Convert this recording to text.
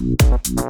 Gracias.